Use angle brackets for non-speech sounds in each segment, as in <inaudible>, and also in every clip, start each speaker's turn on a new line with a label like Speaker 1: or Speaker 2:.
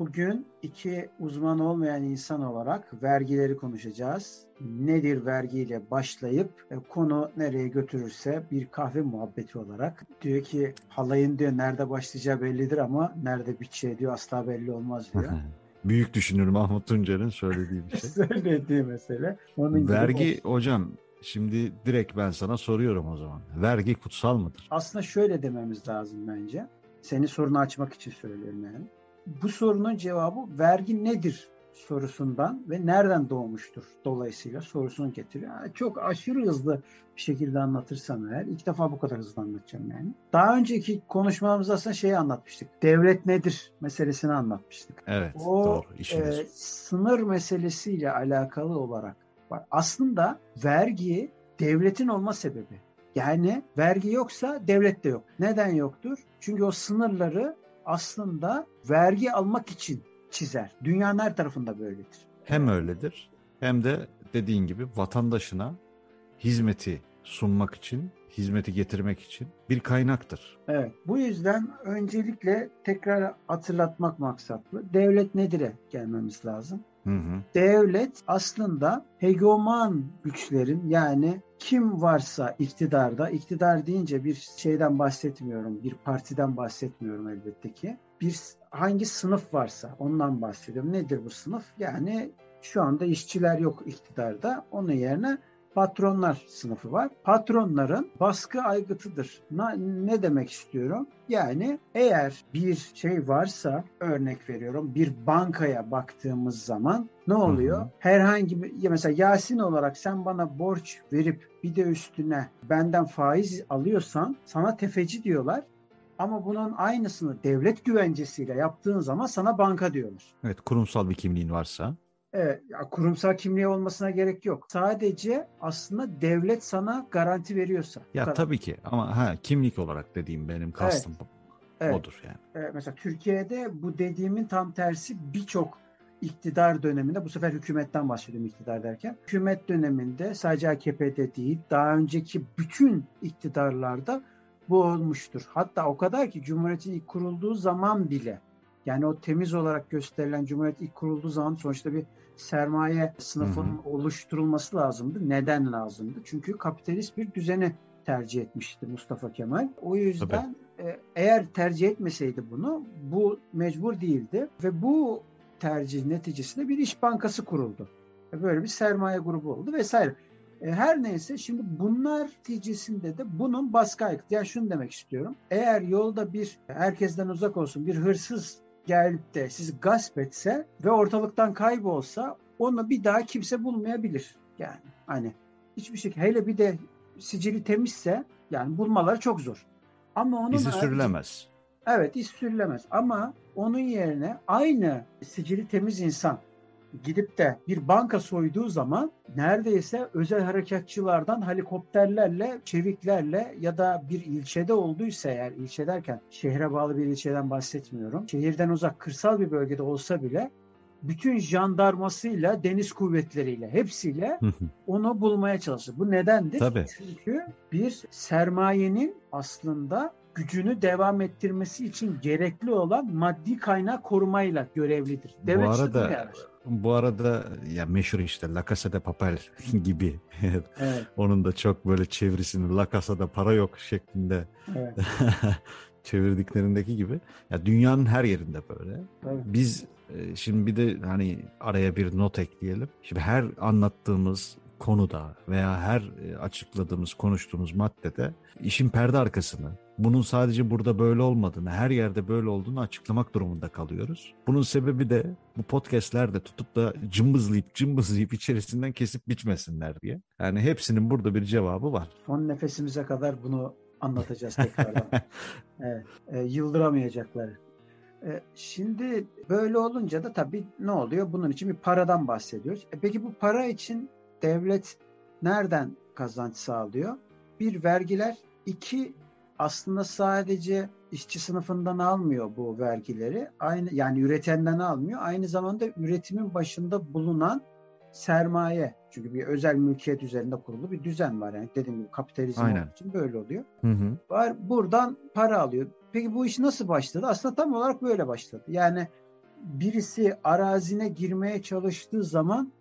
Speaker 1: Bugün iki uzman olmayan insan olarak vergileri konuşacağız. Nedir vergiyle başlayıp e, konu nereye götürürse bir kahve muhabbeti olarak. Diyor ki halayın diyor nerede başlayacağı bellidir ama nerede biteceği diyor asla belli olmaz diyor. <laughs>
Speaker 2: Büyük düşünür Mahmut Tuncer'in söylediği bir şey. <laughs>
Speaker 1: söylediği mesele.
Speaker 2: Onun Vergi gibi hocam şimdi direkt ben sana soruyorum o zaman. Vergi kutsal mıdır?
Speaker 1: Aslında şöyle dememiz lazım bence. Seni sorunu açmak için söylüyorum yani. Bu sorunun cevabı vergi nedir sorusundan ve nereden doğmuştur dolayısıyla sorusunu getiriyor. Yani çok aşırı hızlı bir şekilde anlatırsam eğer ilk defa bu kadar hızlı anlatacağım yani. Daha önceki konuşmamızda aslında şeyi anlatmıştık. Devlet nedir meselesini anlatmıştık.
Speaker 2: Evet o, doğru.
Speaker 1: E, sınır meselesiyle alakalı olarak var. Aslında vergi devletin olma sebebi. Yani vergi yoksa devlet de yok. Neden yoktur? Çünkü o sınırları aslında vergi almak için çizer. Dünyanın her tarafında böyledir.
Speaker 2: Hem öyledir hem de dediğin gibi vatandaşına hizmeti sunmak için, hizmeti getirmek için bir kaynaktır.
Speaker 1: Evet. Bu yüzden öncelikle tekrar hatırlatmak maksatlı. Devlet nedir'e gelmemiz lazım. Hı hı. Devlet aslında hegeman güçlerin yani kim varsa iktidarda, iktidar deyince bir şeyden bahsetmiyorum, bir partiden bahsetmiyorum elbette ki. Bir hangi sınıf varsa ondan bahsediyorum. Nedir bu sınıf? Yani şu anda işçiler yok iktidarda. Onun yerine patronlar sınıfı var. Patronların baskı aygıtıdır. Ne demek istiyorum? Yani eğer bir şey varsa örnek veriyorum bir bankaya baktığımız zaman ne oluyor? Hı hı. Herhangi bir mesela Yasin olarak sen bana borç verip bir de üstüne benden faiz alıyorsan sana tefeci diyorlar. Ama bunun aynısını devlet güvencesiyle yaptığın zaman sana banka diyorlar.
Speaker 2: Evet kurumsal bir kimliğin varsa.
Speaker 1: Evet, ya kurumsal kimliği olmasına gerek yok. Sadece aslında devlet sana garanti veriyorsa.
Speaker 2: Ya tabii ki ama ha kimlik olarak dediğim benim kastım evet. evet. odur yani.
Speaker 1: Evet, mesela Türkiye'de bu dediğimin tam tersi birçok iktidar döneminde bu sefer hükümetten bahsediyorum iktidar derken. Hükümet döneminde sadece AKP'de değil daha önceki bütün iktidarlarda bu olmuştur. Hatta o kadar ki Cumhuriyet'in ilk kurulduğu zaman bile yani o temiz olarak gösterilen Cumhuriyet ilk kurulduğu zaman sonuçta bir sermaye sınıfının hı hı. oluşturulması lazımdı. Neden lazımdı? Çünkü kapitalist bir düzeni tercih etmişti Mustafa Kemal. O yüzden Tabii. eğer tercih etmeseydi bunu bu mecbur değildi ve bu tercih neticesinde bir iş bankası kuruldu. Böyle bir sermaye grubu oldu vesaire. E, her neyse şimdi bunlar neticesinde de bunun baskı aykırı. Yani şunu demek istiyorum. Eğer yolda bir herkesten uzak olsun bir hırsız gelip de sizi gasp etse ve ortalıktan kaybolsa onu bir daha kimse bulmayabilir. Yani hani hiçbir şekilde hele bir de sicili temizse yani bulmaları çok zor.
Speaker 2: Ama onun İzi sürülemez.
Speaker 1: Evet iz sürülemez ama onun yerine aynı sicili temiz insan gidip de bir banka soyduğu zaman neredeyse özel harekatçılardan helikopterlerle, çeviklerle ya da bir ilçede olduysa eğer ilçe derken şehre bağlı bir ilçeden bahsetmiyorum. Şehirden uzak kırsal bir bölgede olsa bile bütün jandarmasıyla, deniz kuvvetleriyle, hepsiyle onu bulmaya çalışır. Bu nedendir?
Speaker 2: Tabii.
Speaker 1: Çünkü bir sermayenin aslında gücünü devam ettirmesi için gerekli olan maddi kaynak korumayla görevlidir.
Speaker 2: Devlet bu arada bu arada ya meşhur işte La Casa de Papel <laughs> gibi. evet. Onun da çok böyle çevirisini La Casa'da para yok şeklinde evet. <laughs> çevirdiklerindeki gibi. Ya dünyanın her yerinde böyle. Evet. Biz e, şimdi bir de hani araya bir not ekleyelim. Şimdi her anlattığımız konuda veya her e, açıkladığımız, konuştuğumuz maddede işin perde arkasını, bunun sadece burada böyle olmadığını, her yerde böyle olduğunu açıklamak durumunda kalıyoruz. Bunun sebebi de bu podcastlerde tutup da cımbızlayıp cımbızlayıp içerisinden kesip biçmesinler diye. Yani hepsinin burada bir cevabı var.
Speaker 1: Son nefesimize kadar bunu anlatacağız <laughs> tekrardan. evet, e, yıldıramayacakları. E, şimdi böyle olunca da tabii ne oluyor? Bunun için bir paradan bahsediyoruz. E, peki bu para için devlet nereden kazanç sağlıyor? Bir vergiler, iki aslında sadece işçi sınıfından almıyor bu vergileri. Aynı yani üretenden almıyor. Aynı zamanda üretimin başında bulunan sermaye. Çünkü bir özel mülkiyet üzerinde kurulu bir düzen var. Yani dediğim gibi kapitalizm Aynen. için böyle oluyor. Hı hı. Var buradan para alıyor. Peki bu iş nasıl başladı? Aslında tam olarak böyle başladı. Yani birisi arazine girmeye çalıştığı zaman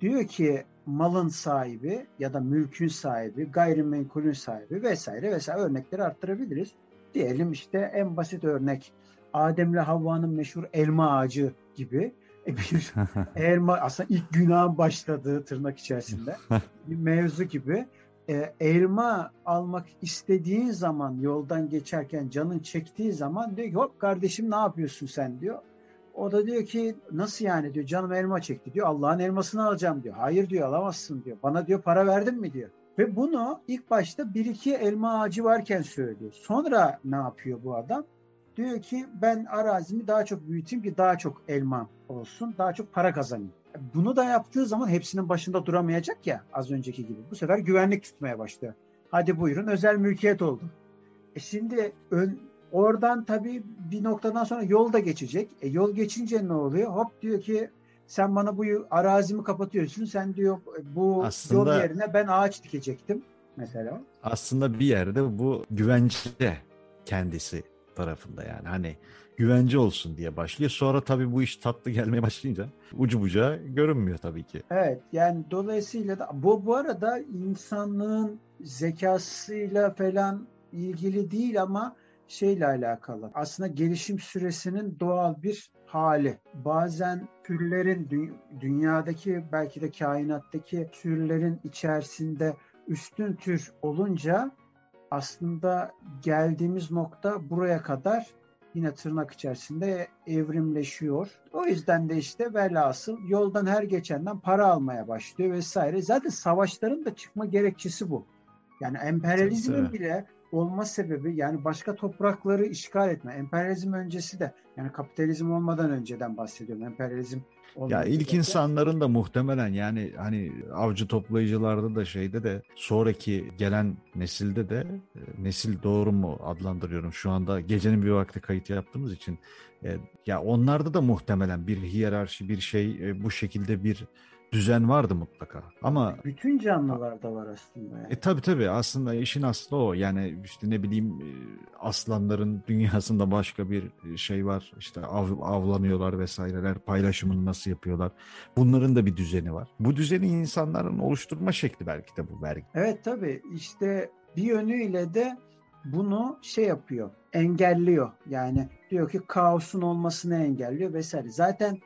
Speaker 1: diyor ki malın sahibi ya da mülkün sahibi, gayrimenkulün sahibi vesaire vesaire örnekleri arttırabiliriz. Diyelim işte en basit örnek Adem'le Havva'nın meşhur elma ağacı gibi e, bir <laughs> elma aslında ilk günahın başladığı tırnak içerisinde <laughs> bir mevzu gibi e, elma almak istediğin zaman yoldan geçerken canın çektiği zaman diyor ki hop kardeşim ne yapıyorsun sen diyor. O da diyor ki nasıl yani diyor canım elma çekti diyor Allah'ın elmasını alacağım diyor. Hayır diyor alamazsın diyor. Bana diyor para verdin mi diyor. Ve bunu ilk başta bir iki elma ağacı varken söylüyor. Sonra ne yapıyor bu adam? Diyor ki ben arazimi daha çok büyüteyim ki daha çok elma olsun, daha çok para kazanayım. Bunu da yaptığı zaman hepsinin başında duramayacak ya az önceki gibi. Bu sefer güvenlik tutmaya başlıyor. Hadi buyurun özel mülkiyet oldu. E şimdi ön, oradan tabii bir noktadan sonra yol da geçecek. E yol geçince ne oluyor? Hop diyor ki sen bana bu arazimi kapatıyorsun. Sen diyor bu aslında, yol yerine ben ağaç dikecektim mesela.
Speaker 2: Aslında bir yerde bu güvence kendisi tarafında yani. Hani güvence olsun diye başlıyor. Sonra tabii bu iş tatlı gelmeye başlayınca ucu bucağı görünmüyor tabii ki.
Speaker 1: Evet yani dolayısıyla da bu bu arada insanlığın zekasıyla falan ilgili değil ama şeyle alakalı. Aslında gelişim süresinin doğal bir hali. Bazen türlerin dü- dünyadaki belki de kainattaki türlerin içerisinde üstün tür olunca aslında geldiğimiz nokta buraya kadar yine tırnak içerisinde evrimleşiyor. O yüzden de işte velhasıl yoldan her geçenden para almaya başlıyor vesaire. Zaten savaşların da çıkma gerekçesi bu. Yani emperyalizmin bile olma sebebi yani başka toprakları işgal etme. Emperyalizm öncesi de yani kapitalizm olmadan önceden bahsediyorum. Emperyalizm
Speaker 2: ya ilk insanların da muhtemelen yani hani avcı toplayıcılarda da şeyde de sonraki gelen nesilde de e, nesil doğru mu adlandırıyorum şu anda gecenin bir vakti kayıt yaptığımız için e, ya onlarda da muhtemelen bir hiyerarşi bir şey e, bu şekilde bir düzen vardı mutlaka. Ama
Speaker 1: bütün canlılarda var aslında. Yani.
Speaker 2: E tabi tabi aslında işin aslı o. Yani işte ne bileyim e, aslanların dünyasında başka bir şey var. İşte av, avlanıyorlar vesaireler. Paylaşımını nasıl yapıyorlar. Bunların da bir düzeni var. Bu düzeni insanların oluşturma şekli belki de bu vergi.
Speaker 1: Evet tabi işte bir yönüyle de bunu şey yapıyor, engelliyor. Yani diyor ki kaosun olmasını engelliyor vesaire. Zaten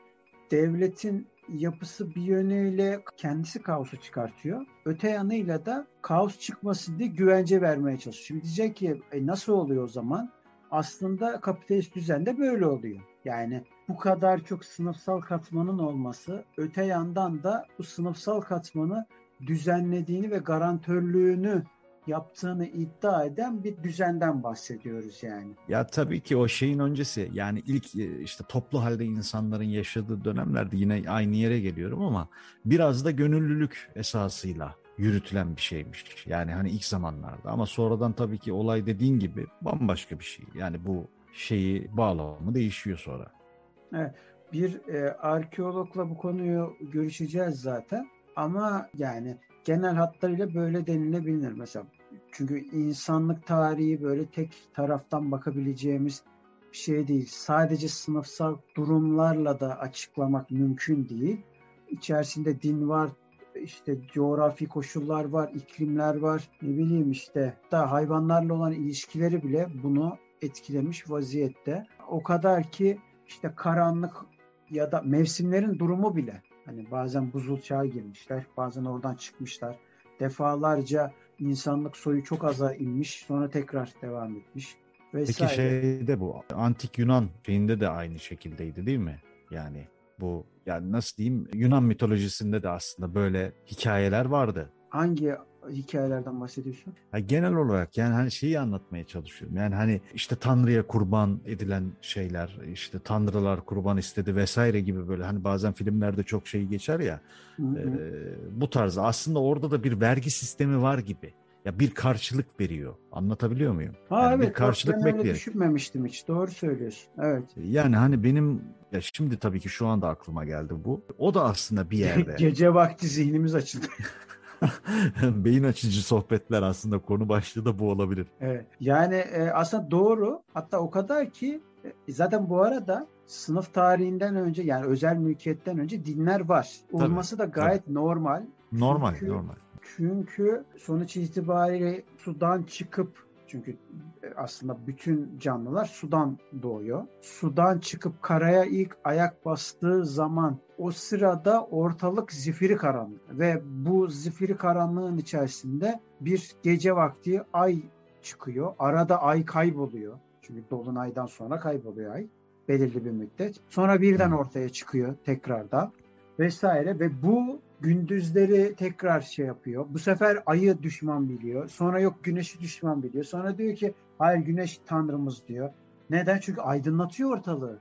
Speaker 1: devletin yapısı bir yönüyle kendisi kaosu çıkartıyor. Öte yanıyla da kaos çıkmasın diye güvence vermeye çalışıyor. Şimdi diyecek ki e, nasıl oluyor o zaman? Aslında kapitalist düzende böyle oluyor. Yani bu kadar çok sınıfsal katmanın olması öte yandan da bu sınıfsal katmanı düzenlediğini ve garantörlüğünü yaptığını iddia eden bir düzenden bahsediyoruz yani.
Speaker 2: Ya tabii ki o şeyin öncesi yani ilk e, işte toplu halde insanların yaşadığı dönemlerde yine aynı yere geliyorum ama biraz da gönüllülük esasıyla yürütülen bir şeymiş. Yani hani ilk zamanlarda ama sonradan tabii ki olay dediğin gibi bambaşka bir şey. Yani bu şeyi bağlamı değişiyor sonra.
Speaker 1: Evet. Bir e, arkeologla bu konuyu görüşeceğiz zaten. Ama yani genel hatlarıyla böyle denilebilir mesela. Çünkü insanlık tarihi böyle tek taraftan bakabileceğimiz bir şey değil. Sadece sınıfsal durumlarla da açıklamak mümkün değil. İçerisinde din var, işte coğrafi koşullar var, iklimler var, ne bileyim işte da hayvanlarla olan ilişkileri bile bunu etkilemiş vaziyette. O kadar ki işte karanlık ya da mevsimlerin durumu bile Hani bazen buzul çağa girmişler, bazen oradan çıkmışlar. Defalarca insanlık soyu çok aza inmiş, sonra tekrar devam etmiş.
Speaker 2: Vesaire. Peki şeyde bu antik Yunan şeyinde de aynı şekildeydi değil mi? Yani bu yani nasıl diyeyim Yunan mitolojisinde de aslında böyle hikayeler vardı.
Speaker 1: Hangi hikayelerden bahsediyorsun?
Speaker 2: Ya genel olarak yani hani şeyi anlatmaya çalışıyorum. Yani hani işte Tanrı'ya kurban edilen şeyler, işte Tanrılar kurban istedi vesaire gibi böyle hani bazen filmlerde çok şey geçer ya. Hı hı. E, bu tarz aslında orada da bir vergi sistemi var gibi. Ya bir karşılık veriyor. Anlatabiliyor muyum?
Speaker 1: Ha yani evet. Bir karşılık ben öyle düşünmemiştim hiç. Doğru söylüyorsun. Evet.
Speaker 2: Yani hani benim ya şimdi tabii ki şu anda aklıma geldi bu. O da aslında bir <laughs> yerde.
Speaker 1: Gece vakti zihnimiz açıldı. <laughs> <laughs>
Speaker 2: Beyin açıcı sohbetler aslında konu başlığı da bu olabilir.
Speaker 1: Evet. Yani e, aslında doğru. Hatta o kadar ki e, zaten bu arada sınıf tarihinden önce yani özel mülkiyetten önce dinler var. Olması da gayet tabii. normal.
Speaker 2: Normal, Çünkü normal.
Speaker 1: Çünkü sonuç itibariyle sudan çıkıp çünkü e, aslında bütün canlılar sudan doğuyor. Sudan çıkıp karaya ilk ayak bastığı zaman o sırada ortalık zifiri karanlık ve bu zifiri karanlığın içerisinde bir gece vakti ay çıkıyor. Arada ay kayboluyor. Çünkü dolunaydan sonra kayboluyor ay belirli bir müddet. Sonra birden ortaya çıkıyor tekrardan vesaire ve bu gündüzleri tekrar şey yapıyor. Bu sefer ayı düşman biliyor. Sonra yok güneşi düşman biliyor. Sonra diyor ki hayır güneş tanrımız diyor. Neden? Çünkü aydınlatıyor ortalığı.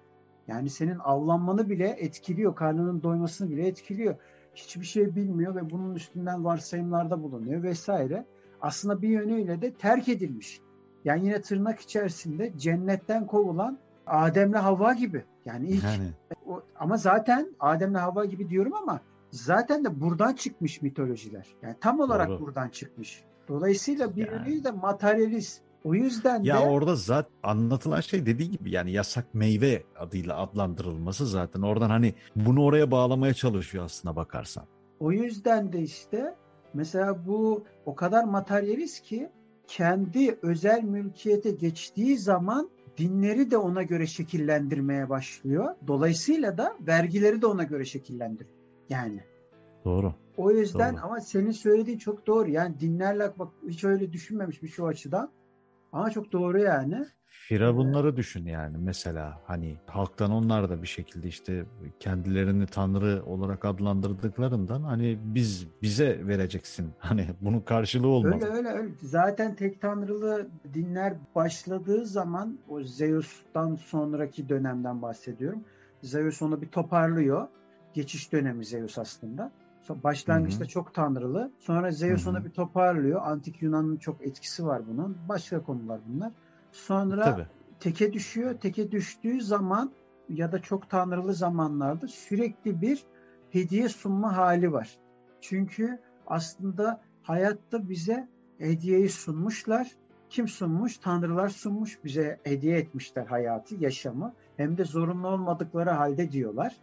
Speaker 1: Yani senin avlanmanı bile etkiliyor. Karnının doymasını bile etkiliyor. Hiçbir şey bilmiyor ve bunun üstünden varsayımlarda bulunuyor vesaire. Aslında bir yönüyle de terk edilmiş. Yani yine tırnak içerisinde cennetten kovulan Adem'le Havva gibi. Yani ilk yani. O, ama zaten Adem'le Havva gibi diyorum ama zaten de buradan çıkmış mitolojiler. Yani tam olarak Doğru. buradan çıkmış. Dolayısıyla bir yani. de materyalist. O yüzden
Speaker 2: ya
Speaker 1: de...
Speaker 2: orada zaten anlatılan şey dediği gibi yani yasak meyve adıyla adlandırılması zaten oradan hani bunu oraya bağlamaya çalışıyor aslında bakarsan.
Speaker 1: O yüzden de işte mesela bu o kadar materyalist ki kendi özel mülkiyete geçtiği zaman dinleri de ona göre şekillendirmeye başlıyor. Dolayısıyla da vergileri de ona göre şekillendiriyor. Yani.
Speaker 2: Doğru.
Speaker 1: O yüzden doğru. ama senin söylediğin çok doğru. Yani dinlerle bak hiç öyle düşünmemiş bir şu açıdan. Ama çok doğru yani.
Speaker 2: Firavunları düşün yani mesela hani halktan onlar da bir şekilde işte kendilerini tanrı olarak adlandırdıklarından hani biz bize vereceksin <laughs> hani bunun karşılığı olmaz.
Speaker 1: Öyle öyle öyle. Zaten tek tanrılı dinler başladığı zaman o Zeus'tan sonraki dönemden bahsediyorum. Zeus onu bir toparlıyor. Geçiş dönemi Zeus aslında. Başlangıçta çok tanrılı. Sonra Zeus onu bir toparlıyor. Antik Yunan'ın çok etkisi var bunun. Başka konular bunlar. Sonra Tabii. teke düşüyor. Teke düştüğü zaman ya da çok tanrılı zamanlarda sürekli bir hediye sunma hali var. Çünkü aslında hayatta bize hediyeyi sunmuşlar. Kim sunmuş? Tanrılar sunmuş. Bize hediye etmişler hayatı, yaşamı. Hem de zorunlu olmadıkları halde diyorlar.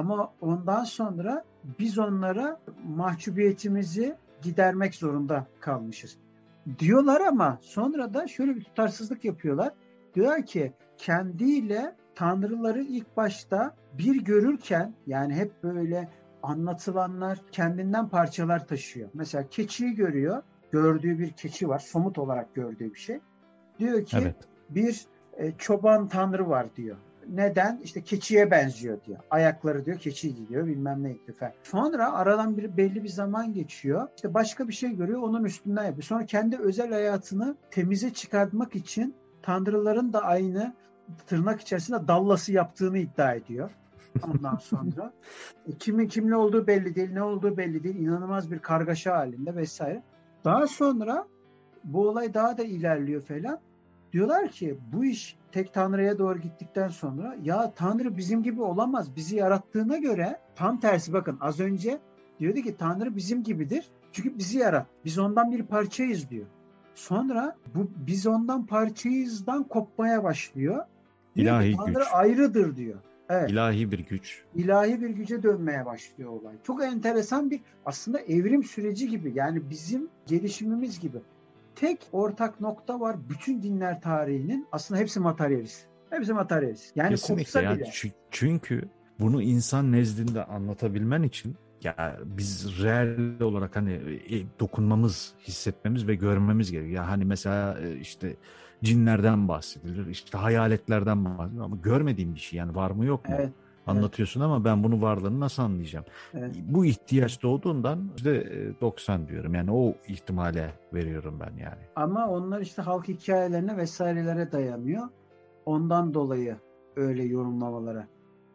Speaker 1: Ama ondan sonra biz onlara mahcubiyetimizi gidermek zorunda kalmışız. Diyorlar ama sonra da şöyle bir tutarsızlık yapıyorlar. Diyorlar ki kendiyle tanrıları ilk başta bir görürken yani hep böyle anlatılanlar kendinden parçalar taşıyor. Mesela keçiyi görüyor. Gördüğü bir keçi var. Somut olarak gördüğü bir şey. Diyor ki evet. bir e, çoban tanrı var diyor. Neden? İşte keçiye benziyor diyor. Ayakları diyor keçi gidiyor bilmem ne falan. Sonra aradan bir belli bir zaman geçiyor. İşte başka bir şey görüyor onun üstünden yapıyor. Sonra kendi özel hayatını temize çıkartmak için tanrıların da aynı tırnak içerisinde dallası yaptığını iddia ediyor. Ondan <laughs> sonra e, kimin kimle olduğu belli değil, ne olduğu belli değil. İnanılmaz bir kargaşa halinde vesaire. Daha sonra bu olay daha da ilerliyor falan. Diyorlar ki bu iş tek Tanrı'ya doğru gittikten sonra ya Tanrı bizim gibi olamaz. Bizi yarattığına göre tam tersi bakın az önce diyordu ki Tanrı bizim gibidir. Çünkü bizi yarat. Biz ondan bir parçayız diyor. Sonra bu biz ondan parçayızdan kopmaya başlıyor.
Speaker 2: Diyor İlahi ki,
Speaker 1: Tanrı güç. ayrıdır diyor.
Speaker 2: Evet. İlahi bir güç.
Speaker 1: İlahi bir güce dönmeye başlıyor olay. Çok enteresan bir aslında evrim süreci gibi. Yani bizim gelişimimiz gibi tek ortak nokta var bütün dinler tarihinin aslında hepsi materyalist. Hepsi materyalist. Yani
Speaker 2: Kesinlikle yani
Speaker 1: bile.
Speaker 2: Çünkü bunu insan nezdinde anlatabilmen için ya biz reel olarak hani e, dokunmamız, hissetmemiz ve görmemiz gerekiyor. Ya hani mesela e, işte cinlerden bahsedilir, işte hayaletlerden bahsedilir ama görmediğim bir şey yani var mı yok mu? Evet. Anlatıyorsun ama ben bunu varlığını nasıl anlayacağım? Evet. Bu ihtiyaç doğduğundan işte 90 diyorum. Yani o ihtimale veriyorum ben yani.
Speaker 1: Ama onlar işte halk hikayelerine vesairelere dayanıyor. Ondan dolayı öyle yorumlamalara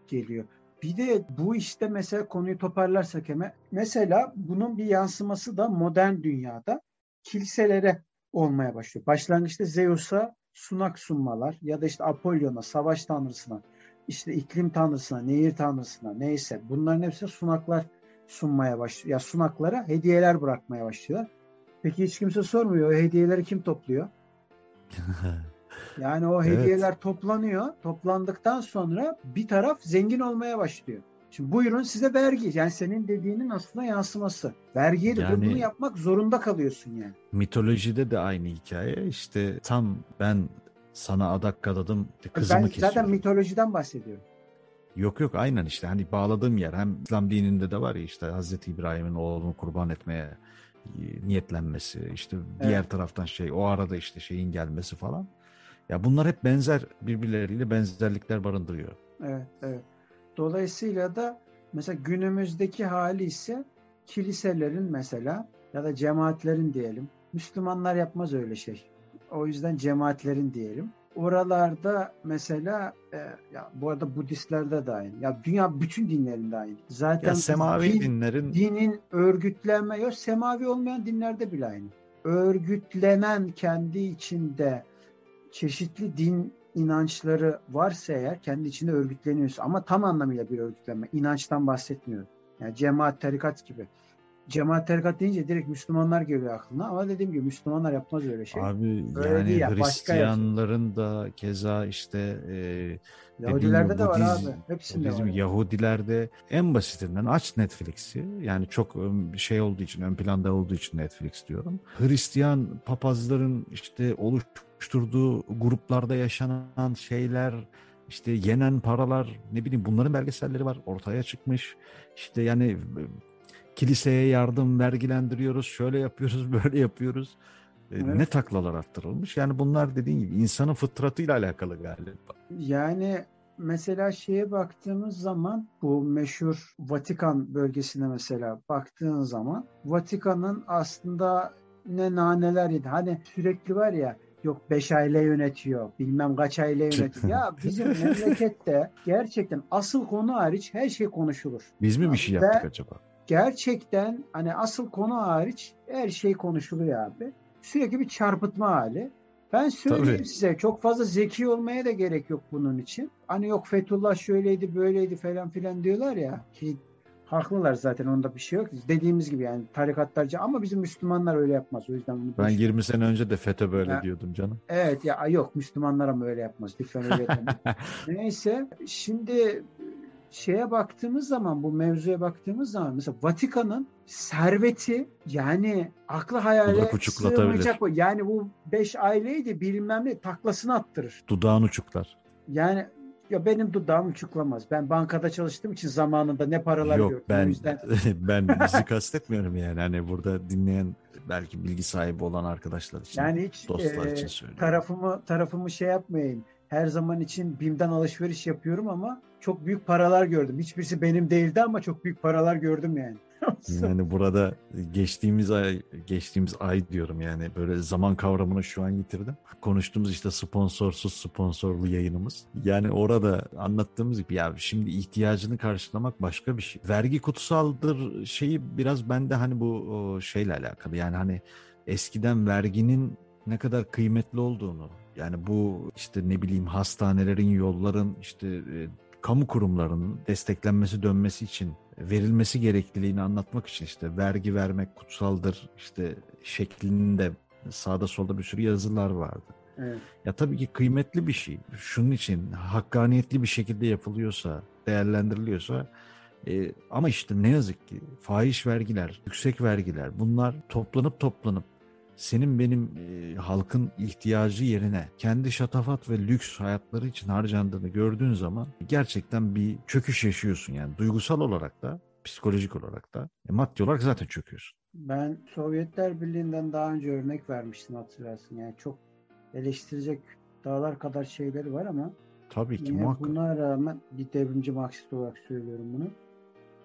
Speaker 1: geliyor. Bir de bu işte mesela konuyu toparlarsak hemen mesela bunun bir yansıması da modern dünyada kiliselere olmaya başlıyor. Başlangıçta Zeus'a sunak sunmalar ya da işte Apollon'a, savaş tanrısına, işte iklim tanrısına, nehir tanrısına neyse bunların hepsine sunaklar sunmaya başlıyor. Ya sunaklara hediyeler bırakmaya başlıyorlar. Peki hiç kimse sormuyor. O hediyeleri kim topluyor? <laughs> Yani o hediyeler evet. toplanıyor. Toplandıktan sonra bir taraf zengin olmaya başlıyor. Şimdi buyurun size vergi. Yani senin dediğinin aslında yansıması. Vergiye de yani, bunu yapmak zorunda kalıyorsun yani.
Speaker 2: Mitolojide de aynı hikaye. İşte tam ben sana adak adadım kızımı ben kesiyorum.
Speaker 1: zaten mitolojiden bahsediyorum.
Speaker 2: Yok yok aynen işte hani bağladığım yer hem İslam dininde de var ya işte Hazreti İbrahim'in oğlunu kurban etmeye e, niyetlenmesi işte diğer evet. taraftan şey o arada işte şeyin gelmesi falan. Ya bunlar hep benzer birbirleriyle benzerlikler barındırıyor.
Speaker 1: Evet, evet. Dolayısıyla da mesela günümüzdeki hali ise kiliselerin mesela ya da cemaatlerin diyelim. Müslümanlar yapmaz öyle şey. O yüzden cemaatlerin diyelim. Oralarda mesela e, ya bu arada Budistlerde de aynı. Ya dünya bütün dinlerinde aynı. Zaten ya
Speaker 2: semavi din, dinlerin
Speaker 1: dinin örgütlenme yok semavi olmayan dinlerde bile aynı. Örgütlenen kendi içinde çeşitli din inançları varsa eğer kendi içinde örgütleniyorsa ama tam anlamıyla bir örgütlenme. inançtan bahsetmiyorum. Yani cemaat, tarikat gibi. Cemaat, tarikat deyince direkt Müslümanlar geliyor aklına ama dediğim gibi Müslümanlar yapmaz öyle şey.
Speaker 2: Abi öyle yani değil ya, Hristiyanların da keza işte e,
Speaker 1: Yahudilerde de var abi. Hepsinde
Speaker 2: Budizm, var. Yahudilerde en basitinden aç Netflix'i. Yani çok şey olduğu için, ön planda olduğu için Netflix diyorum. Hristiyan papazların işte oluş oluşturduğu gruplarda yaşanan şeyler, işte yenen paralar, ne bileyim bunların belgeselleri var. Ortaya çıkmış. İşte yani kiliseye yardım vergilendiriyoruz, şöyle yapıyoruz, <laughs> böyle yapıyoruz. E, evet. Ne taklalar attırılmış. Yani bunlar dediğin gibi insanın fıtratıyla alakalı galiba.
Speaker 1: Yani mesela şeye baktığımız zaman bu meşhur Vatikan bölgesine mesela baktığın zaman Vatikan'ın aslında ne naneler yedi. Hani sürekli var ya yok 5 aile yönetiyor, bilmem kaç aile <laughs> yönetiyor. ya bizim <laughs> memlekette gerçekten asıl konu hariç her şey konuşulur.
Speaker 2: Biz mi bir şey yaptık Ve acaba?
Speaker 1: Gerçekten hani asıl konu hariç her şey konuşuluyor abi. Sürekli bir çarpıtma hali. Ben söyleyeyim Tabii. size çok fazla zeki olmaya da gerek yok bunun için. Hani yok Fethullah şöyleydi böyleydi falan filan diyorlar ya ki Haklılar zaten onda bir şey yok. Dediğimiz gibi yani tarikatlarca ama bizim Müslümanlar öyle yapmaz. O yüzden bunu
Speaker 2: Ben 20 sene önce de FETÖ böyle ya, diyordum canım.
Speaker 1: Evet ya yok Müslümanlar ama öyle yapmaz. Lütfen öyle <laughs> Neyse şimdi şeye baktığımız zaman bu mevzuya baktığımız zaman mesela Vatikan'ın serveti yani aklı hayale sığmayacak. Yani bu beş aileydi bilmem ne taklasını attırır.
Speaker 2: Dudağını uçuklar.
Speaker 1: Yani ya benim dudağım uçuklamaz. Ben bankada çalıştığım için zamanında ne paralar
Speaker 2: Yok,
Speaker 1: gördüm.
Speaker 2: ben, yüzden... <laughs> ben <laughs> bizi kastetmiyorum yani. Hani burada dinleyen belki bilgi sahibi olan arkadaşlar için, yani hiç, dostlar e, için söylüyorum.
Speaker 1: Tarafımı, tarafımı şey yapmayayım. Her zaman için BİM'den alışveriş yapıyorum ama çok büyük paralar gördüm. Hiçbirisi benim değildi ama çok büyük paralar gördüm yani. <laughs>
Speaker 2: yani burada geçtiğimiz ay geçtiğimiz ay diyorum yani böyle zaman kavramını şu an yitirdim. Konuştuğumuz işte sponsorsuz sponsorlu yayınımız. Yani orada anlattığımız gibi ya şimdi ihtiyacını karşılamak başka bir şey. Vergi kutsaldır şeyi biraz bende hani bu şeyle alakalı. Yani hani eskiden verginin ne kadar kıymetli olduğunu yani bu işte ne bileyim hastanelerin, yolların işte e, kamu kurumlarının desteklenmesi dönmesi için verilmesi gerekliliğini anlatmak için işte vergi vermek kutsaldır işte şeklinde sağda solda bir sürü yazılar vardı. Evet. Ya tabii ki kıymetli bir şey. Şunun için hakkaniyetli bir şekilde yapılıyorsa, değerlendiriliyorsa e, ama işte ne yazık ki fahiş vergiler, yüksek vergiler bunlar toplanıp toplanıp senin benim e, halkın ihtiyacı yerine kendi şatafat ve lüks hayatları için harcandığını gördüğün zaman gerçekten bir çöküş yaşıyorsun yani duygusal olarak da psikolojik olarak da e, maddi olarak zaten çöküyorsun.
Speaker 1: Ben Sovyetler Birliği'nden daha önce örnek vermiştim hatırlarsın. Yani çok eleştirecek dağlar kadar şeyleri var ama
Speaker 2: Tabii ki
Speaker 1: yine
Speaker 2: muhakkak.
Speaker 1: buna rağmen bir devrimci Marksist olarak söylüyorum bunu.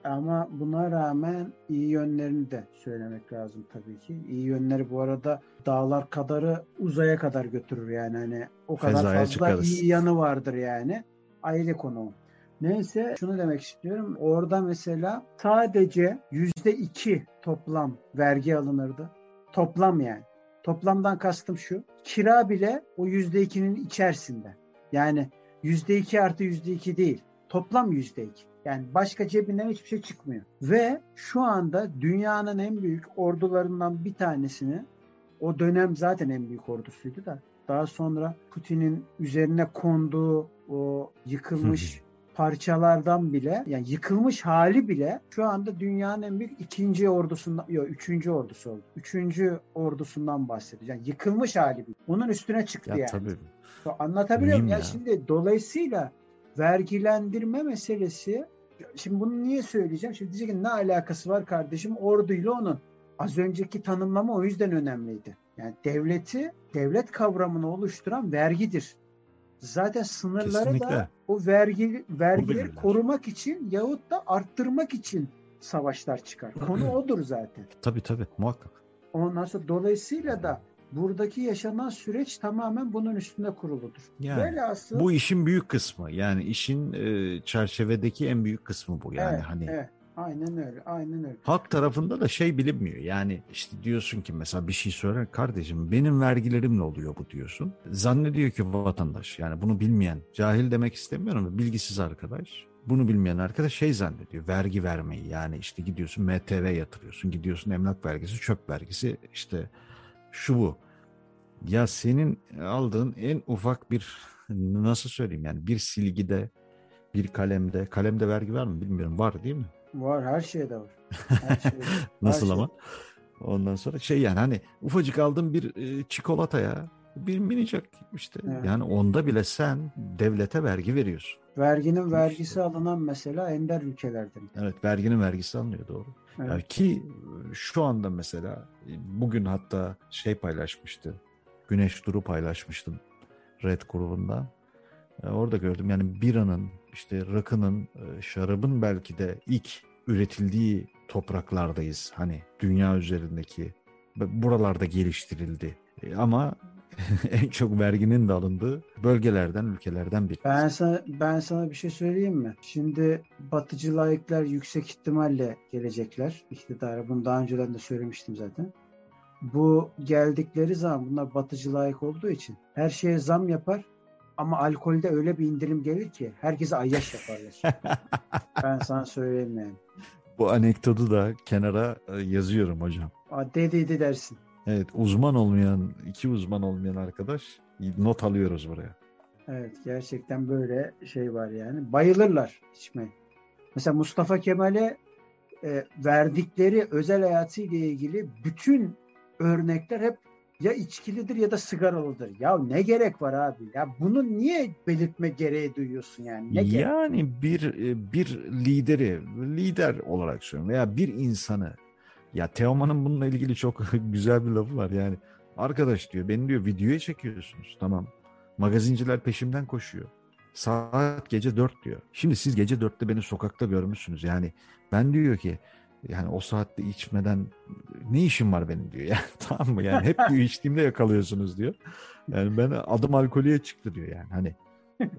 Speaker 1: Ama buna rağmen iyi yönlerini de söylemek lazım tabii ki. İyi yönleri bu arada dağlar kadarı uzaya kadar götürür yani hani o kadar
Speaker 2: Fezaya
Speaker 1: fazla
Speaker 2: çıkarız.
Speaker 1: iyi yanı vardır yani. Ayrı konu. Neyse şunu demek istiyorum. Orada mesela sadece yüzde iki toplam vergi alınırdı. Toplam yani. Toplamdan kastım şu. Kira bile o yüzde ikinin içerisinde. Yani yüzde iki artı yüzde iki değil. Toplam yüzde iki. Yani başka cebinden hiçbir şey çıkmıyor. Ve şu anda dünyanın en büyük ordularından bir tanesini o dönem zaten en büyük ordusuydu da daha sonra Putin'in üzerine konduğu o yıkılmış parçalardan bile yani yıkılmış hali bile şu anda dünyanın en büyük ikinci ordusundan yok üçüncü ordusu oldu. Üçüncü ordusundan bahsediyoruz. Yani yıkılmış hali bile. Onun üstüne çıktı
Speaker 2: Ya
Speaker 1: yani.
Speaker 2: tabii.
Speaker 1: Anlatabiliyor muyum? Ya.
Speaker 2: ya.
Speaker 1: şimdi dolayısıyla vergilendirme meselesi şimdi bunu niye söyleyeceğim? Şimdi diyecek ki ne alakası var kardeşim orduyla onun. Az önceki tanımlama o yüzden önemliydi. Yani devleti, devlet kavramını oluşturan vergidir. Zaten sınırları da
Speaker 2: Kesinlikle.
Speaker 1: o vergi vergileri korumak için yahut da arttırmak için savaşlar çıkar. Konu odur zaten.
Speaker 2: Tabii tabii muhakkak.
Speaker 1: Ondan sonra dolayısıyla da buradaki yaşanan süreç tamamen bunun üstünde kuruludur.
Speaker 2: Yani
Speaker 1: Velhasıl
Speaker 2: Bu işin büyük kısmı. Yani işin e, çerçevedeki en büyük kısmı bu. Yani
Speaker 1: evet,
Speaker 2: hani
Speaker 1: evet, aynen öyle, aynen öyle.
Speaker 2: halk tarafında da şey bilinmiyor. Yani işte diyorsun ki mesela bir şey söyler kardeşim benim vergilerimle oluyor bu diyorsun. Zannediyor ki vatandaş yani bunu bilmeyen cahil demek istemiyorum ama bilgisiz arkadaş. Bunu bilmeyen arkadaş şey zannediyor vergi vermeyi yani işte gidiyorsun MTV yatırıyorsun gidiyorsun emlak vergisi çöp vergisi işte şu bu. Ya senin aldığın en ufak bir nasıl söyleyeyim yani bir silgide bir kalemde kalemde vergi var mı bilmiyorum var değil mi?
Speaker 1: Var, her şeyde var. Her şeyde. <laughs>
Speaker 2: Nasıl
Speaker 1: Her
Speaker 2: ama? Ondan sonra şey yani hani ufacık aldığın bir e, çikolataya bir minicik işte
Speaker 1: Evet.
Speaker 2: yani onda bile sen devlete vergi veriyorsun.
Speaker 1: Verginin vergisi alınan mesela ender ülkelerden.
Speaker 2: Evet verginin vergisi alınıyor doğru.
Speaker 1: Evet.
Speaker 2: Ya ki e, şu anda mesela e, bugün hatta şey paylaşmıştı. Güneş Duru paylaşmıştım Red grubunda. E, Orada gördüm yani biranın işte rakının şarabın belki de ilk üretildiği topraklardayız. Hani dünya üzerindeki buralarda geliştirildi. Ama <laughs> en çok verginin de alındığı bölgelerden, ülkelerden biri.
Speaker 1: Ben sana, ben sana bir şey söyleyeyim mi? Şimdi batıcı laikler yüksek ihtimalle gelecekler iktidara. Bunu daha önceden de söylemiştim zaten. Bu geldikleri zaman bunlar batıcı laik olduğu için her şeye zam yapar ama alkolde öyle bir indirim gelir ki herkese ayyaş yaparlar. <laughs> ben sana söyleyeyim yani.
Speaker 2: Bu anekdotu da kenara e, yazıyorum hocam.
Speaker 1: Aa, Dediydi dersin.
Speaker 2: Evet uzman olmayan, iki uzman olmayan arkadaş not alıyoruz buraya.
Speaker 1: Evet gerçekten böyle şey var yani. Bayılırlar içmeye. Mesela Mustafa Kemal'e e, verdikleri özel hayatıyla ilgili bütün örnekler hep ya içkilidir ya da sigaralıdır. Ya ne gerek var abi? Ya bunu niye belirtme gereği duyuyorsun yani? Ne gerek?
Speaker 2: yani bir e, bir lideri, lider olarak söylüyorum veya bir insanı ya Teoman'ın bununla ilgili çok <laughs> güzel bir lafı var yani. Arkadaş diyor beni diyor videoya çekiyorsunuz tamam. Magazinciler peşimden koşuyor. Saat gece 4 diyor. Şimdi siz gece 4'te beni sokakta görmüşsünüz. Yani ben diyor ki yani o saatte içmeden ne işim var benim diyor. <laughs> Yani tamam mı? Yani hep diyor içtiğimde yakalıyorsunuz diyor. Yani ben adım alkolüye çıktı diyor yani. Hani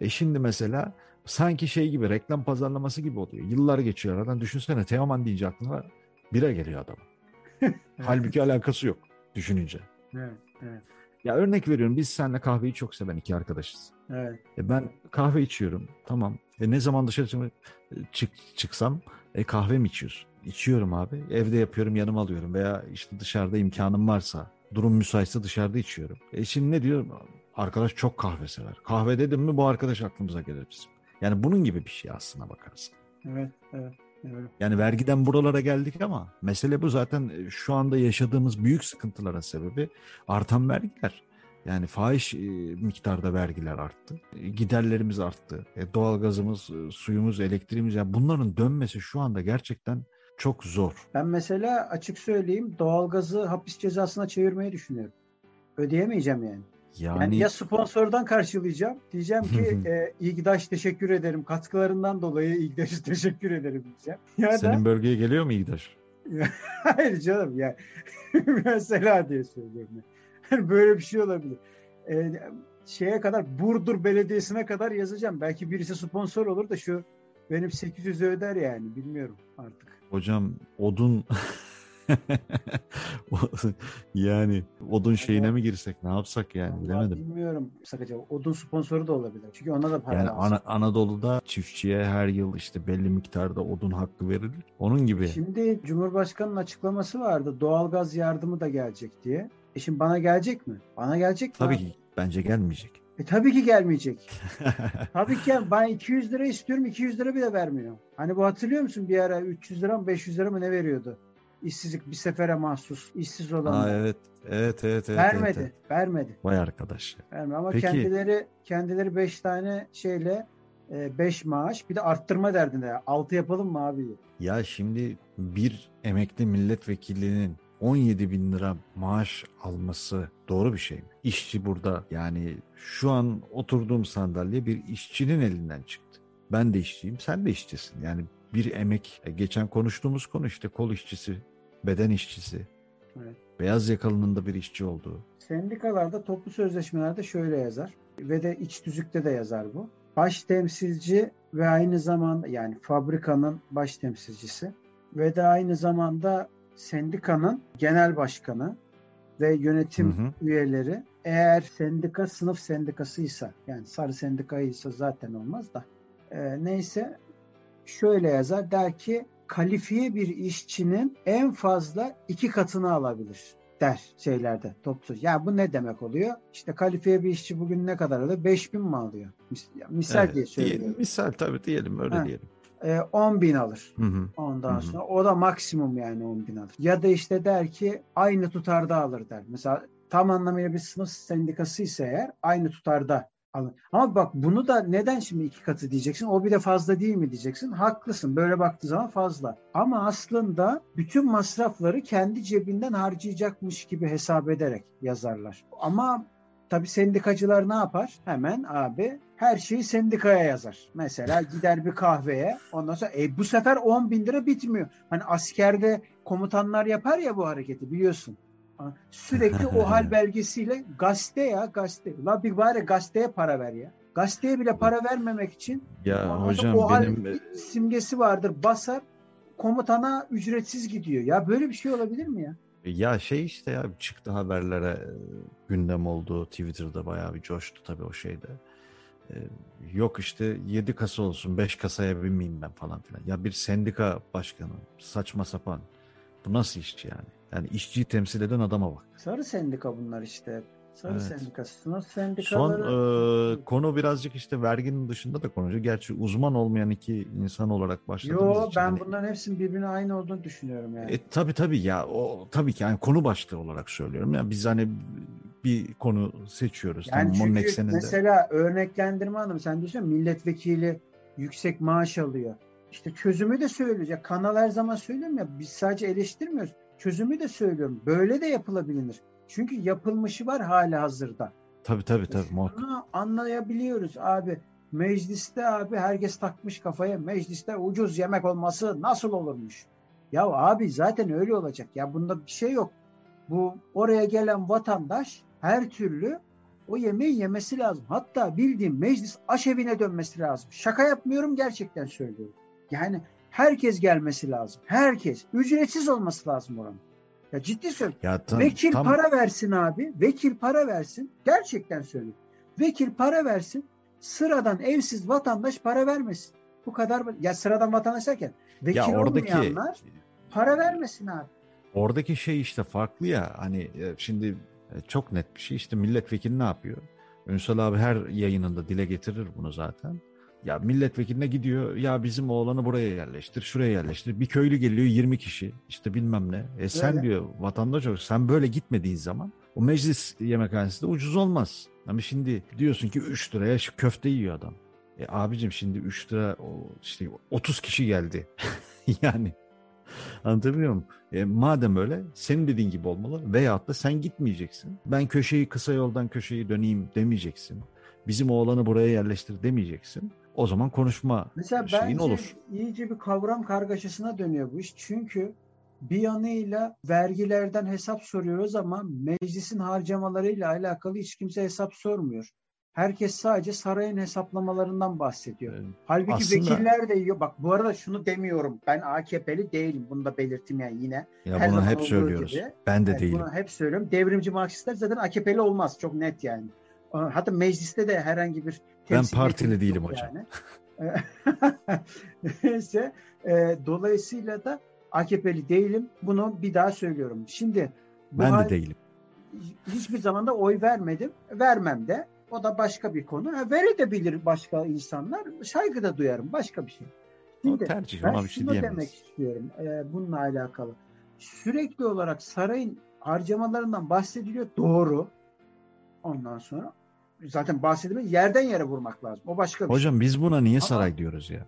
Speaker 2: e şimdi mesela sanki şey gibi reklam pazarlaması gibi oluyor. Yıllar geçiyor aradan. Düşünsene Teoman deyince aklına bira geliyor adamın. <laughs> Halbuki alakası yok düşününce.
Speaker 1: Evet, evet,
Speaker 2: Ya örnek veriyorum biz seninle kahveyi çok seven iki arkadaşız.
Speaker 1: evet.
Speaker 2: E ben kahve içiyorum tamam. E ne zaman dışarı çık- çık, çıksam e kahve mi içiyorsun? İçiyorum abi. Evde yapıyorum yanıma alıyorum veya işte dışarıda imkanım varsa durum müsaitse dışarıda içiyorum. E şimdi ne diyor? Arkadaş çok kahve sever. Kahve dedim mi bu arkadaş aklımıza gelir bizim. Yani bunun gibi bir şey aslına bakarsın.
Speaker 1: Evet, evet.
Speaker 2: Evet. Yani vergiden buralara geldik ama mesele bu zaten e, şu anda yaşadığımız büyük sıkıntılara sebebi artan vergiler. Yani fahiş e, miktarda vergiler arttı. E, giderlerimiz arttı. E, doğalgazımız, suyumuz, elektriğimiz yani bunların dönmesi şu anda gerçekten çok zor.
Speaker 1: Ben mesela açık söyleyeyim doğalgazı hapis cezasına çevirmeyi düşünüyorum. Ödeyemeyeceğim yani. Yani, yani ya sponsordan karşılayacağım. Diyeceğim ki e, İGDAŞ teşekkür ederim. Katkılarından dolayı İGDAŞ'a <laughs> teşekkür ederim diyeceğim.
Speaker 2: Ya Senin da, bölgeye geliyor mu İGDAŞ? <laughs>
Speaker 1: Hayır canım ya. <laughs> mesela diye söylüyorum. Yani böyle bir şey olabilir. E, şeye kadar Burdur Belediyesi'ne kadar yazacağım. Belki birisi sponsor olur da şu benim 800 öder yani bilmiyorum artık.
Speaker 2: Hocam odun <laughs> yani odun şeyine mi girsek ne yapsak yani bilemedim.
Speaker 1: Bilmiyorum sakınca odun sponsoru da olabilir. Çünkü ona da para
Speaker 2: Yani Ana- Anadolu'da çiftçiye her yıl işte belli miktarda odun hakkı verilir. Onun gibi.
Speaker 1: Şimdi Cumhurbaşkanı'nın açıklaması vardı. Doğalgaz yardımı da gelecek diye. E şimdi bana gelecek mi? Bana gelecek mi?
Speaker 2: Tabii ki bence gelmeyecek.
Speaker 1: E tabii ki gelmeyecek. <laughs> tabii ki ben 200 lira istiyorum 200 lira bile vermiyor. Hani bu hatırlıyor musun bir ara 300 lira mı 500 lira mı ne veriyordu? İşsizlik bir sefere mahsus işsiz olanlar.
Speaker 2: Aa, evet. Evet evet evet.
Speaker 1: Vermedi.
Speaker 2: Evet,
Speaker 1: evet. Vermedi.
Speaker 2: Vay arkadaş.
Speaker 1: Vermedi ama Peki. kendileri kendileri 5 tane şeyle 5 e, maaş bir de arttırma derdinde. 6 yapalım mı abi?
Speaker 2: Ya şimdi bir emekli milletvekilinin 17 bin lira maaş alması doğru bir şey mi? İşçi burada yani şu an oturduğum sandalye bir işçinin elinden çıktı. Ben de işçiyim, sen de işçisin. Yani bir emek, e, geçen konuştuğumuz konu işte kol işçisi, beden işçisi, evet. beyaz yakalının da bir işçi olduğu.
Speaker 1: Sendikalarda toplu sözleşmelerde şöyle yazar ve de iç tüzükte de yazar bu. Baş temsilci ve aynı zamanda yani fabrikanın baş temsilcisi ve de aynı zamanda sendikanın genel başkanı ve yönetim hı hı. üyeleri eğer sendika sınıf sendikasıysa yani sarı sendikaysa zaten olmaz da e, neyse şöyle yazar der ki kalifiye bir işçinin en fazla iki katını alabilir der şeylerde toplu. Ya bu ne demek oluyor? İşte kalifiye bir işçi bugün ne kadar alıyor? 5000 mi alıyor? Mis, misal evet, diye söylüyorum. Diyelim,
Speaker 2: misal tabii diyelim öyle ha. diyelim.
Speaker 1: E, 10 bin alır. Hı hı. Ondan hı hı. sonra o da maksimum yani 10 bin alır. Ya da işte der ki aynı tutarda alır der. Mesela tam anlamıyla bir sınıf sendikası ise eğer aynı tutarda. Ama bak bunu da neden şimdi iki katı diyeceksin? O bir de fazla değil mi diyeceksin? Haklısın. Böyle baktığı zaman fazla. Ama aslında bütün masrafları kendi cebinden harcayacakmış gibi hesap ederek yazarlar. Ama tabii sendikacılar ne yapar? Hemen abi her şeyi sendikaya yazar. Mesela gider bir kahveye ondan sonra e, bu sefer 10 bin lira bitmiyor. Hani askerde komutanlar yapar ya bu hareketi biliyorsun. Sürekli o hal <laughs> belgesiyle gazete ya gazete. La bir bari gazeteye para ver ya. Gazeteye bile para vermemek için
Speaker 2: ya hocam o benim
Speaker 1: hal simgesi vardır basar komutana ücretsiz gidiyor. Ya böyle bir şey olabilir mi ya?
Speaker 2: Ya şey işte ya çıktı haberlere e, gündem oldu Twitter'da bayağı bir coştu tabii o şeyde. Ee, yok işte 7 kasa olsun 5 kasaya binmeyeyim ben falan filan. Ya bir sendika başkanı saçma sapan. Bu nasıl iş yani? Yani işçiyi temsil eden adama bak.
Speaker 1: Sarı sendika bunlar işte. Sarı evet. sendikası.
Speaker 2: sendikaları... Son e, konu birazcık işte verginin dışında da konuşuyor. Gerçi uzman olmayan iki insan olarak başladığımız
Speaker 1: Yo, için. ben hani... bunların hepsinin birbirine aynı olduğunu düşünüyorum yani.
Speaker 2: E, tabii tabii ya o tabii ki yani konu başlığı olarak söylüyorum. Yani biz hani bir konu seçiyoruz.
Speaker 1: Yani tamam, çünkü mesela örneklendirme anlamı sen diyorsun milletvekili yüksek maaş alıyor. İşte çözümü de söyleyecek. Kanal her zaman söylüyorum ya biz sadece eleştirmiyoruz çözümü de söylüyorum. Böyle de yapılabilir. Çünkü yapılmışı var hala hazırda.
Speaker 2: Tabii tabii tabii.
Speaker 1: Bunu anlayabiliyoruz abi. Mecliste abi herkes takmış kafaya mecliste ucuz yemek olması nasıl olurmuş? Ya abi zaten öyle olacak. Ya bunda bir şey yok. Bu oraya gelen vatandaş her türlü o yemeği yemesi lazım. Hatta bildiğim meclis aşevine dönmesi lazım. Şaka yapmıyorum gerçekten söylüyorum. Yani herkes gelmesi lazım. Herkes. Ücretsiz olması lazım oranın. Ya ciddi söylüyorum. Ya tam, Vekil tam... para versin abi. Vekil para versin. Gerçekten söylüyorum. Vekil para versin. Sıradan evsiz vatandaş para vermesin. Bu kadar. Ya sıradan vatandaş derken vekil ya oradaki... olmayanlar para vermesin abi.
Speaker 2: Oradaki şey işte farklı ya. Hani e, şimdi e, çok net bir şey. İşte milletvekili ne yapıyor? Ünsal abi her yayınında dile getirir bunu zaten. Ya milletvekiline gidiyor ya bizim oğlanı buraya yerleştir, şuraya yerleştir. Bir köylü geliyor 20 kişi işte bilmem ne. E sen Öyle. diyor vatandaş olarak sen böyle gitmediğin zaman o meclis yemekhanesi de ucuz olmaz. Ama şimdi diyorsun ki 3 liraya şu köfte yiyor adam. E abicim şimdi 3 lira o işte 30 kişi geldi. <laughs> yani Anlatabiliyor muyum? E, madem öyle senin dediğin gibi olmalı veyahut da sen gitmeyeceksin. Ben köşeyi kısa yoldan köşeyi döneyim demeyeceksin. Bizim oğlanı buraya yerleştir demeyeceksin. O zaman konuşma Mesela şeyin bence olur.
Speaker 1: iyice bir kavram kargaşasına dönüyor bu iş. Çünkü bir yanıyla vergilerden hesap soruyoruz ama meclisin harcamalarıyla alakalı hiç kimse hesap sormuyor. Herkes sadece sarayın hesaplamalarından bahsediyor. Evet. Halbuki Aslında... vekiller de yiyor. Bak bu arada şunu demiyorum. Ben AKP'li değilim. Bunu da belirttim yani yine.
Speaker 2: Ya Her bunu hep söylüyoruz. Gibi. Ben de evet, değilim. Bunu
Speaker 1: hep söylüyorum. Devrimci Marksistler zaten AKP'li olmaz. Çok net yani. Hatta mecliste de herhangi bir
Speaker 2: Ben partili değilim hocam. Yani. <laughs>
Speaker 1: Neyse. E, dolayısıyla da AKP'li değilim. Bunu bir daha söylüyorum. Şimdi
Speaker 2: ben de değilim.
Speaker 1: Hiçbir zaman da oy vermedim. Vermem de. O da başka bir konu. Ha, verebilir başka insanlar. Saygı da duyarım. Başka bir şey.
Speaker 2: Şimdi, o tercih
Speaker 1: ben
Speaker 2: bir şey diyemeyiz.
Speaker 1: demek istiyorum e, bununla alakalı. Sürekli olarak sarayın harcamalarından bahsediliyor. Doğru. Ondan sonra zaten bahsedilme yerden yere vurmak lazım. O başka
Speaker 2: bir Hocam şey. biz buna niye saray ama, diyoruz ya?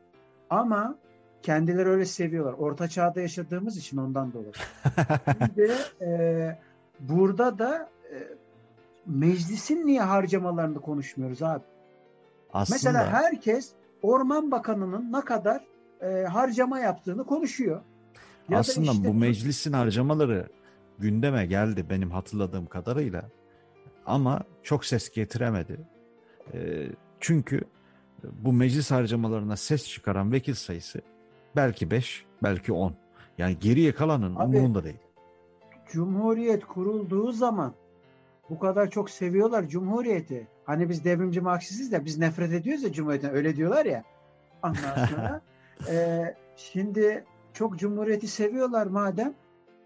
Speaker 1: Ama kendileri öyle seviyorlar. Orta çağda yaşadığımız için ondan dolayı. <laughs> Şimdi e, burada da e, meclisin niye harcamalarını konuşmuyoruz abi? Aslında... Mesela herkes Orman Bakanı'nın ne kadar e, harcama yaptığını konuşuyor.
Speaker 2: Ya Aslında işte... bu meclisin harcamaları gündeme geldi benim hatırladığım kadarıyla. Ama çok ses getiremedi. E, çünkü bu meclis harcamalarına ses çıkaran vekil sayısı belki 5, belki 10. Yani geriye kalanın Abi, umurunda değil.
Speaker 1: Cumhuriyet kurulduğu zaman bu kadar çok seviyorlar Cumhuriyeti. Hani biz devrimci Marksistiz de biz nefret ediyoruz ya Cumhuriyet'ten öyle diyorlar ya. Ondan sonra <laughs> e, şimdi çok Cumhuriyeti seviyorlar madem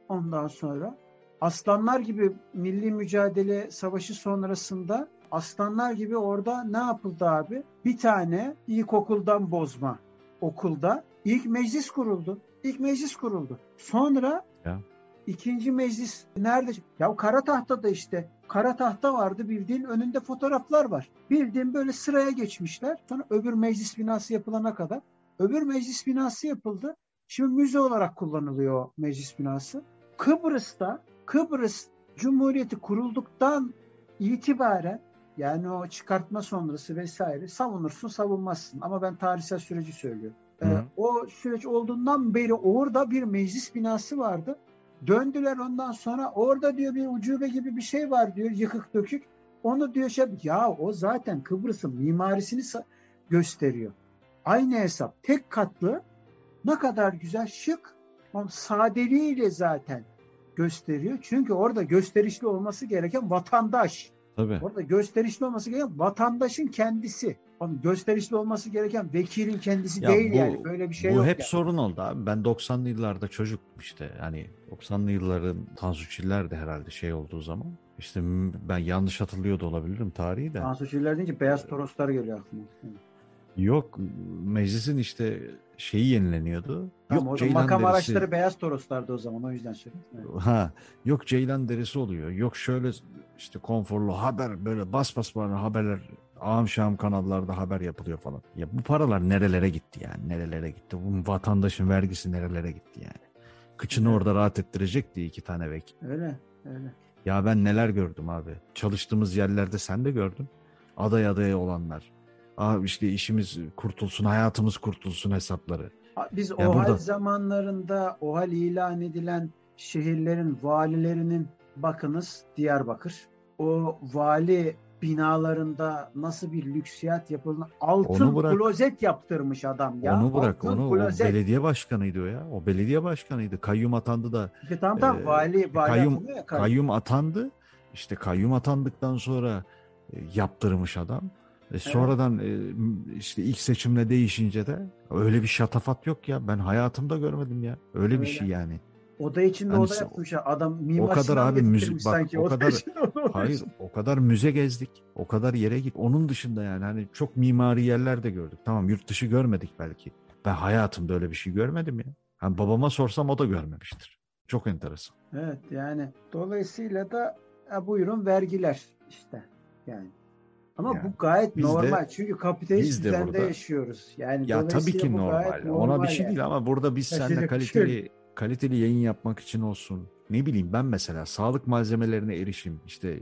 Speaker 1: ondan sonra aslanlar gibi milli mücadele savaşı sonrasında aslanlar gibi orada ne yapıldı abi? Bir tane ilkokuldan bozma okulda ilk meclis kuruldu. İlk meclis kuruldu. Sonra ya. ikinci meclis nerede? Ya kara tahtada işte kara tahta vardı bildiğin önünde fotoğraflar var. Bildiğin böyle sıraya geçmişler. Sonra öbür meclis binası yapılana kadar. Öbür meclis binası yapıldı. Şimdi müze olarak kullanılıyor meclis binası. Kıbrıs'ta Kıbrıs Cumhuriyeti kurulduktan itibaren yani o çıkartma sonrası vesaire savunursun savunmazsın. Ama ben tarihsel süreci söylüyorum. Ee, o süreç olduğundan beri orada bir meclis binası vardı. Döndüler ondan sonra orada diyor bir ucube gibi bir şey var diyor yıkık dökük. Onu diyor şey ya o zaten Kıbrıs'ın mimarisini gösteriyor. Aynı hesap tek katlı ne kadar güzel şık sadeliğiyle zaten gösteriyor. Çünkü orada gösterişli olması gereken vatandaş. Tabii. Orada gösterişli olması gereken vatandaşın kendisi. Ama gösterişli olması gereken vekilin kendisi ya değil bu, yani. Böyle bir şey
Speaker 2: bu
Speaker 1: yok.
Speaker 2: Bu hep
Speaker 1: yani.
Speaker 2: sorun oldu abi. Ben 90'lı yıllarda çocuktum işte. Hani 90'lı yılların Tansu Çiller de herhalde şey olduğu zaman. İşte ben yanlış hatırlıyor da olabilirim tarihi de.
Speaker 1: Tansu Çiller deyince beyaz toroslar geliyor aklıma.
Speaker 2: Yok meclisin işte şeyi yenileniyordu.
Speaker 1: Tamam, yok Ceylan makam derisi... araçları beyaz toroslardı o zaman o yüzden.
Speaker 2: Evet. Ha, yok Ceylan derisi oluyor. Yok şöyle işte konforlu haber böyle bas bas bana haberler ağam şam kanallarda haber yapılıyor falan. Ya bu paralar nerelere gitti yani nerelere gitti? Bu vatandaşın vergisi nerelere gitti yani? Kıçını evet. orada rahat ettirecekti iki tane vekil.
Speaker 1: Öyle öyle.
Speaker 2: Ya ben neler gördüm abi. Çalıştığımız yerlerde sen de gördün. Aday adaya olanlar. Abi işte işimiz kurtulsun, hayatımız kurtulsun hesapları.
Speaker 1: Biz yani OHAL burada... zamanlarında OHAL ilan edilen şehirlerin valilerinin bakınız Diyarbakır. O vali binalarında nasıl bir lüksiyat yapıldığını altın klozet yaptırmış adam ya.
Speaker 2: Onu bırak altın onu klozet. o belediye başkanıydı o ya. O belediye başkanıydı. Kayyum atandı da.
Speaker 1: İşte tamam tamam e, vali, vali
Speaker 2: kayyum, ya, kayyum. kayyum atandı. İşte kayyum atandıktan sonra e, yaptırmış adam. E sonradan e, işte ilk seçimle değişince de öyle bir şatafat yok ya. Ben hayatımda görmedim ya. Öyle, öyle. bir şey yani.
Speaker 1: Oda içinde hani, oda yapmışlar. Adam mimar
Speaker 2: o kadar abi müze bak sanki. o kadar hayır o kadar müze gezdik. O kadar yere git. Onun dışında yani hani çok mimari yerler de gördük. Tamam yurt dışı görmedik belki. Ben hayatımda öyle bir şey görmedim ya. Yani babama sorsam o da görmemiştir. Çok enteresan.
Speaker 1: Evet yani dolayısıyla da ya buyurun vergiler işte yani. Ama yani, bu gayet normal. De, Çünkü kapitalist düzende burada, yaşıyoruz. Yani
Speaker 2: ya tabii ki normal. normal. Ona bir şey yani. değil ama burada biz seninle kaliteli kaliteli yayın yapmak için olsun. Ne bileyim ben mesela sağlık malzemelerine erişim, işte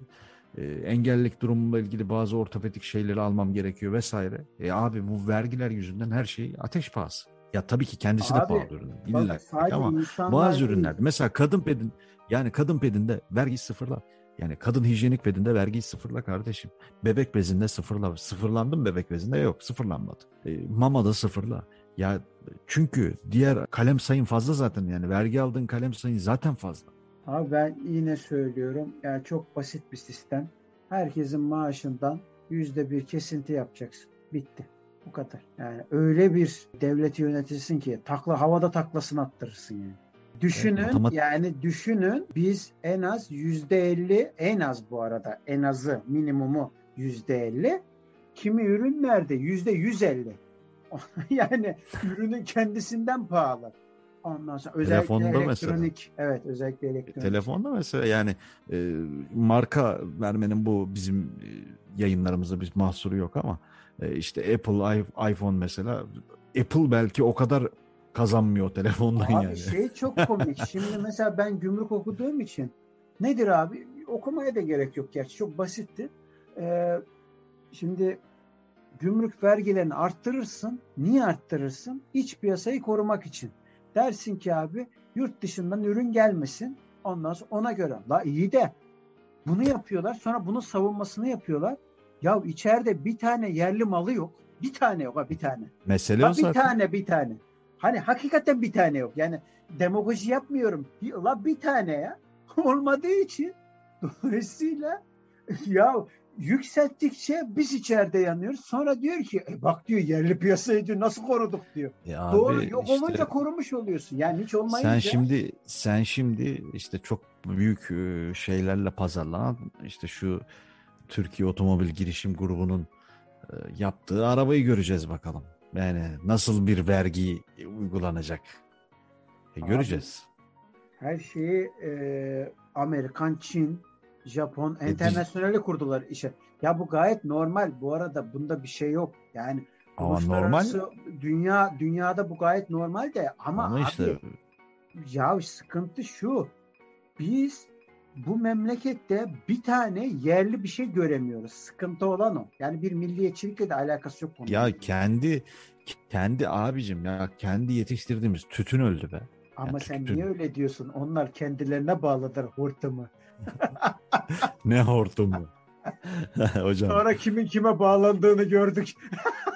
Speaker 2: e, engellilik durumumla ilgili bazı ortopedik şeyleri almam gerekiyor vesaire. E abi bu vergiler yüzünden her şey ateş pahası. Ya tabii ki kendisi abi, de pahalı ürün. İlla ama bazı ürünler mesela kadın pedin yani kadın pedinde vergi sıfırla. Yani kadın hijyenik pedinde vergiyi sıfırla kardeşim. Bebek bezinde sıfırla. Sıfırlandı mı bebek bezinde? Yok sıfırlanmadı. E, mama da sıfırla. Ya çünkü diğer kalem sayın fazla zaten yani vergi aldığın kalem sayın zaten fazla.
Speaker 1: Abi ben yine söylüyorum yani çok basit bir sistem. Herkesin maaşından yüzde bir kesinti yapacaksın. Bitti. Bu kadar. Yani öyle bir devleti yönetirsin ki takla havada taklasını attırırsın yani. Düşünün otomat- yani düşünün biz en az yüzde elli en az bu arada en azı minimumu yüzde elli kimi ürünlerde yüzde yüz elli <laughs> yani ürünün kendisinden pahalı. Ondan sonra özellikle telefonda elektronik. Mesela. Evet özellikle elektronik.
Speaker 2: Telefonda mesela yani e, marka vermenin bu bizim e, yayınlarımızda bir mahsuru yok ama e, işte Apple iPhone mesela Apple belki o kadar kazanmıyor telefondan
Speaker 1: abi
Speaker 2: yani.
Speaker 1: şey çok <laughs> komik. Şimdi mesela ben gümrük okuduğum için nedir abi? Okumaya da gerek yok gerçi. Çok basitti. Ee, şimdi gümrük vergilerini arttırırsın. Niye arttırırsın? İç piyasayı korumak için. Dersin ki abi yurt dışından ürün gelmesin. Ondan sonra ona göre. La iyi de bunu yapıyorlar. Sonra bunun savunmasını yapıyorlar. Ya içeride bir tane yerli malı yok. Bir tane yok bir tane.
Speaker 2: Mesele
Speaker 1: zaten. Bir tane bir tane. Hani hakikaten bir tane yok. Yani demagoji yapmıyorum. La bir tane ya. <laughs> Olmadığı için dolayısıyla <laughs> ya yükselttikçe biz içeride yanıyoruz. Sonra diyor ki e bak diyor yerli piyasayı diyor nasıl koruduk diyor. Ya Doğru yok işte, olunca korumuş oluyorsun. Yani hiç olmayınca.
Speaker 2: Sen şimdi sen şimdi işte çok büyük şeylerle pazarlanan işte şu Türkiye Otomobil Girişim Grubu'nun yaptığı arabayı göreceğiz bakalım. Yani nasıl bir vergi uygulanacak? E, göreceğiz.
Speaker 1: Abi, her şeyi e, Amerikan, Çin, Japon internasyoneli kurdular işe. Ya bu gayet normal. Bu arada bunda bir şey yok. Yani
Speaker 2: ama normal
Speaker 1: dünya dünyada bu gayet normal de ama, ama işte abi, ya sıkıntı şu. Biz bu memlekette bir tane yerli bir şey göremiyoruz. Sıkıntı olan o. Yani bir milliyetçilikle de alakası yok.
Speaker 2: Bunun. Ya kendi kendi abicim ya kendi yetiştirdiğimiz tütün öldü be.
Speaker 1: Ama yani sen tütün. niye öyle diyorsun? Onlar kendilerine bağlıdır hortumu. <laughs>
Speaker 2: ne hortumu? <laughs>
Speaker 1: Hocam. Sonra kimin kime bağlandığını gördük. <laughs>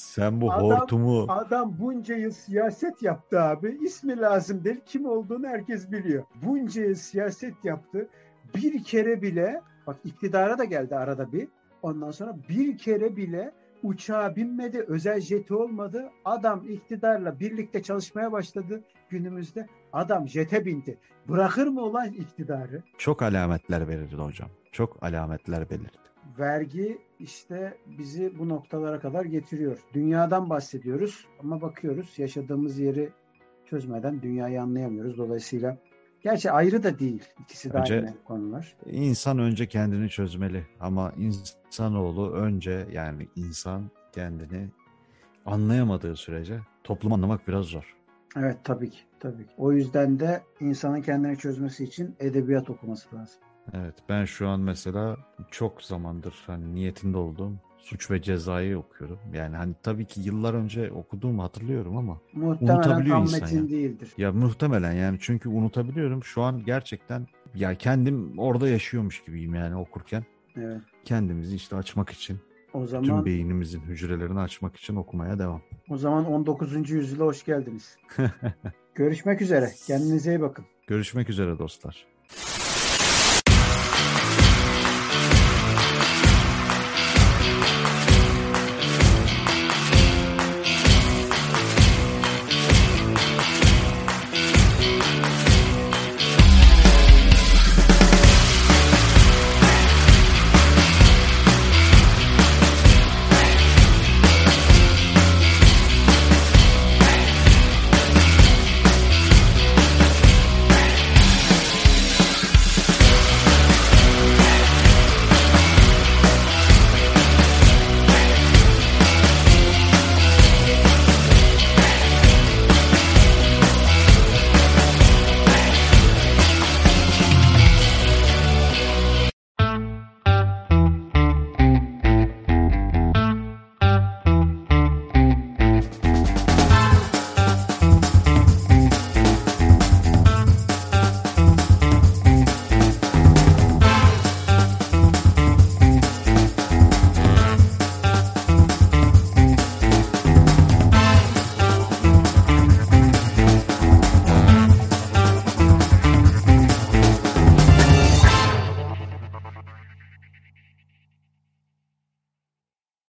Speaker 2: Sen bu adam, hortumu...
Speaker 1: Adam bunca yıl siyaset yaptı abi. İsmi lazım değil. Kim olduğunu herkes biliyor. Bunca yıl siyaset yaptı. Bir kere bile bak iktidara da geldi arada bir. Ondan sonra bir kere bile uçağa binmedi, özel jeti olmadı. Adam iktidarla birlikte çalışmaya başladı günümüzde. Adam jete bindi. Bırakır mı olan iktidarı?
Speaker 2: Çok alametler verirdi hocam. Çok alametler belirdi.
Speaker 1: Vergi işte bizi bu noktalara kadar getiriyor. Dünyadan bahsediyoruz ama bakıyoruz yaşadığımız yeri çözmeden dünyayı anlayamıyoruz. Dolayısıyla Gerçi ayrı da değil. İkisi de önce, aynı konular.
Speaker 2: İnsan önce kendini çözmeli ama insanoğlu önce yani insan kendini anlayamadığı sürece toplum anlamak biraz zor.
Speaker 1: Evet tabii ki. Tabii ki. O yüzden de insanın kendini çözmesi için edebiyat okuması lazım.
Speaker 2: Evet ben şu an mesela çok zamandır hani niyetinde olduğum Suç ve Ceza'yı okuyorum. Yani hani tabii ki yıllar önce okuduğumu hatırlıyorum ama muhtemelen unutabiliyor tam insan metin ya.
Speaker 1: değildir.
Speaker 2: Ya muhtemelen yani çünkü unutabiliyorum. Şu an gerçekten ya kendim orada yaşıyormuş gibiyim yani okurken.
Speaker 1: Evet.
Speaker 2: Kendimizi işte açmak için o zaman tüm beynimizin hücrelerini açmak için okumaya devam.
Speaker 1: O zaman 19. yüzyıla hoş geldiniz. <laughs> Görüşmek üzere. Kendinize iyi bakın.
Speaker 2: Görüşmek üzere dostlar.